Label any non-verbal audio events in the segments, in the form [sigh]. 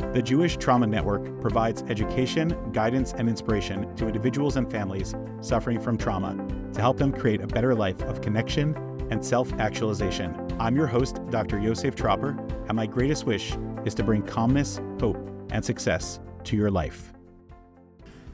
The Jewish Trauma Network provides education, guidance, and inspiration to individuals and families suffering from trauma to help them create a better life of connection and self actualization. I'm your host, Dr. Yosef Tropper, and my greatest wish is to bring calmness, hope, and success to your life.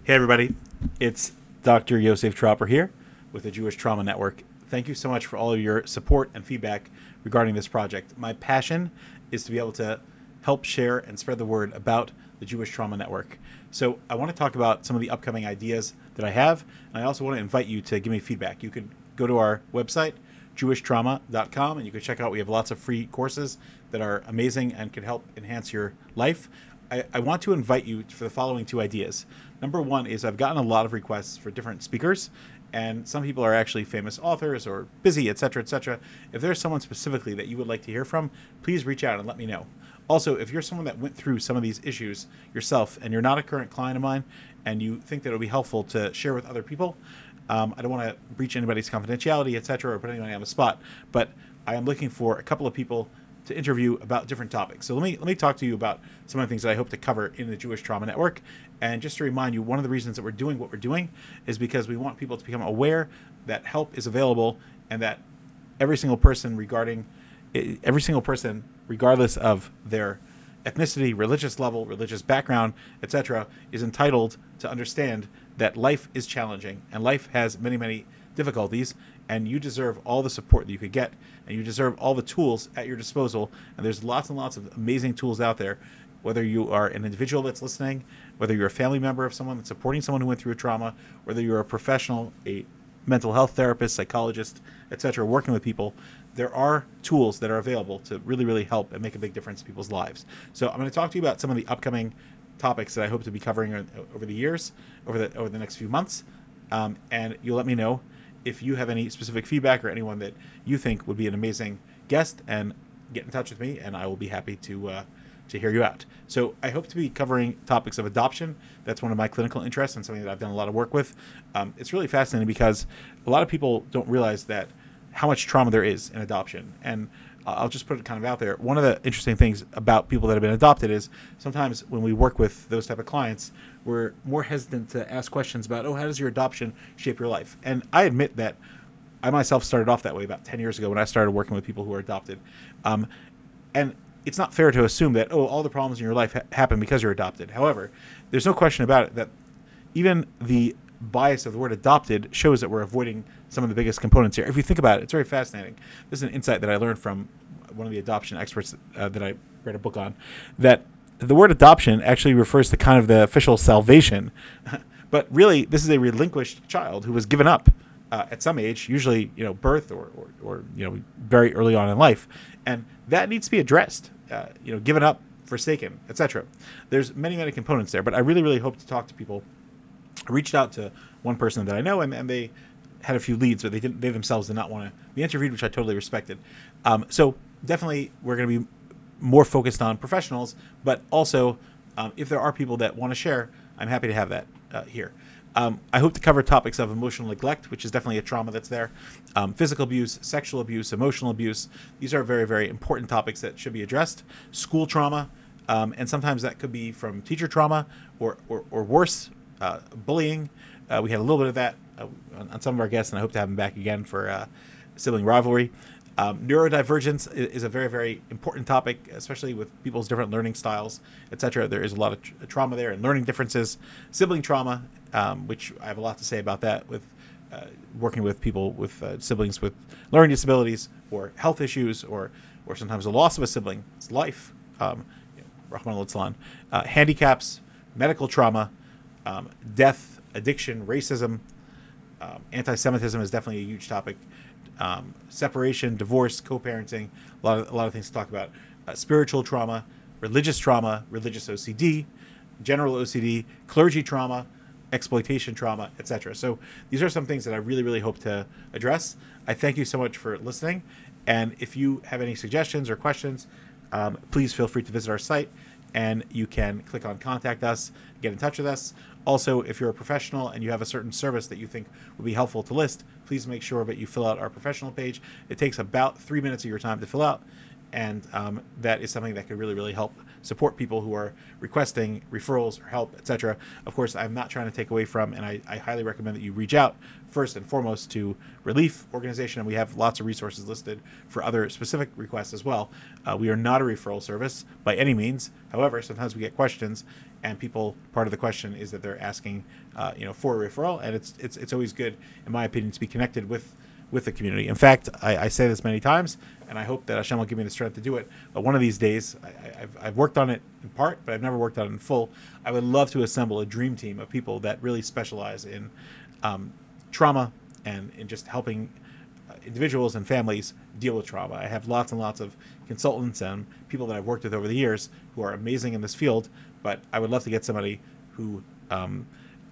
Hey, everybody, it's Dr. Yosef Tropper here with the Jewish Trauma Network. Thank you so much for all of your support and feedback regarding this project. My passion is to be able to help share and spread the word about the Jewish Trauma Network. So, I want to talk about some of the upcoming ideas that I have, and I also want to invite you to give me feedback. You can go to our website, jewishtrauma.com, and you can check out we have lots of free courses that are amazing and can help enhance your life. I, I, want to invite you for the following two ideas. Number one is I've gotten a lot of requests for different speakers, and some people are actually famous authors or busy, etc., etc. If there's someone specifically that you would like to hear from, please reach out and let me know. Also, if you're someone that went through some of these issues yourself and you're not a current client of mine and you think that it would be helpful to share with other people, um, I don't want to breach anybody's confidentiality, etc., or put anybody on the spot, but I am looking for a couple of people to interview about different topics. So let me let me talk to you about some of the things that I hope to cover in the Jewish Trauma Network. And just to remind you, one of the reasons that we're doing what we're doing is because we want people to become aware that help is available and that every single person regarding every single person, regardless of their ethnicity, religious level, religious background, etc., is entitled to understand that life is challenging and life has many, many difficulties, and you deserve all the support that you could get, and you deserve all the tools at your disposal. And there's lots and lots of amazing tools out there. Whether you are an individual that's listening, whether you're a family member of someone that's supporting someone who went through a trauma, whether you're a professional, a mental health therapist, psychologist, etc., working with people, there are tools that are available to really, really help and make a big difference in people's lives. So I'm going to talk to you about some of the upcoming topics that I hope to be covering over the years, over the over the next few months, um, and you'll let me know if you have any specific feedback or anyone that you think would be an amazing guest, and get in touch with me, and I will be happy to. Uh, to hear you out. So I hope to be covering topics of adoption. That's one of my clinical interests and something that I've done a lot of work with. Um, it's really fascinating because a lot of people don't realize that how much trauma there is in adoption. And I'll just put it kind of out there. One of the interesting things about people that have been adopted is sometimes when we work with those type of clients, we're more hesitant to ask questions about, oh, how does your adoption shape your life? And I admit that I myself started off that way about 10 years ago when I started working with people who are adopted. Um, and it's not fair to assume that, oh, all the problems in your life ha- happen because you're adopted. However, there's no question about it that even the bias of the word adopted shows that we're avoiding some of the biggest components here. If you think about it, it's very fascinating. This is an insight that I learned from one of the adoption experts uh, that I read a book on. That the word adoption actually refers to kind of the official salvation, [laughs] but really this is a relinquished child who was given up uh, at some age, usually you know birth or, or, or, you know very early on in life, and that needs to be addressed. Uh, you know, given up, forsaken, etc. There's many many components there, but I really really hope to talk to people I reached out to one person that I know, and, and they had a few leads, but they didn't. They themselves did not want to be interviewed, which I totally respected. Um, so definitely, we're going to be more focused on professionals, but also um, if there are people that want to share, I'm happy to have that uh, here. Um, I hope to cover topics of emotional neglect, which is definitely a trauma that's there, um, physical abuse, sexual abuse, emotional abuse. These are very, very important topics that should be addressed. School trauma, um, and sometimes that could be from teacher trauma or, or, or worse, uh, bullying. Uh, we had a little bit of that uh, on, some of our guests, and I hope to have them back again for uh, sibling rivalry. Um, neurodivergence is, a very, very important topic, especially with people's different learning styles, etc. There is a lot of tra- trauma there and learning differences. Sibling trauma, um, which I have a lot to say about that with uh, working with people with uh, siblings with learning disabilities or health issues or or sometimes the loss of a sibling, it's life, um, you know, uh, handicaps, medical trauma, um, death, addiction, racism, um, anti-Semitism is definitely a huge topic. Um, separation, divorce, co-parenting, a lot of a lot of things to talk about. Uh, spiritual trauma, religious trauma, religious OCD, general OCD, clergy trauma, exploitation trauma, etc. So these are some things that I really, really hope to address. I thank you so much for listening, and if you have any suggestions or questions, um, please feel free to visit our site, and you can click on contact us, get in touch with us. Also, if you're a professional and you have a certain service that you think would be helpful to list, please make sure that you fill out our professional page. It takes about three minutes of your time to fill out, and um, that is something that could really really help support people who are requesting referrals or help etc of course i'm not trying to take away from and I, I, highly recommend that you reach out first and foremost to relief organization. And we have lots of resources listed for other specific requests as well. Uh, we are not a referral service by any means. However sometimes we get questions and people part of the question is that they're asking uh, you know for a referral. And it's it's it's always good in my opinion to be connected with with the community. In fact, I, I, say this many times, and I hope that Hashem will give me the strength to do it. But one of these days, I, have I've worked on it in part, but I've never worked on it in full. I would love to assemble a dream team of people that really specialize in um, trauma and in just helping uh, individuals and families deal with trauma. I have lots and lots of consultants and people that I've worked with over the years who are amazing in this field, but I would love to get somebody who um,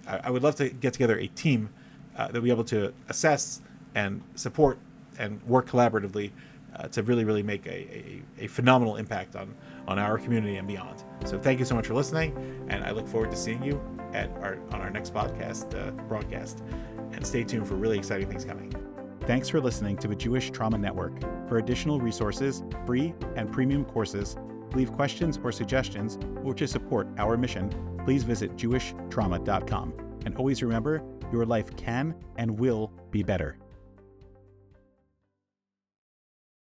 I, I, would love to get together a team uh, that will be able to assess and support and work collaboratively uh, to really, really make a, a, a, phenomenal impact on, on our community and beyond. So thank you so much for listening, and I look forward to seeing you at our on our next podcast uh, broadcast. And stay tuned for really exciting things coming. Thanks for listening to the Jewish Trauma Network. For additional resources, free and premium courses, leave questions or suggestions, or to support our mission, please visit jewishtrauma.com. And always remember, your life can and will be better.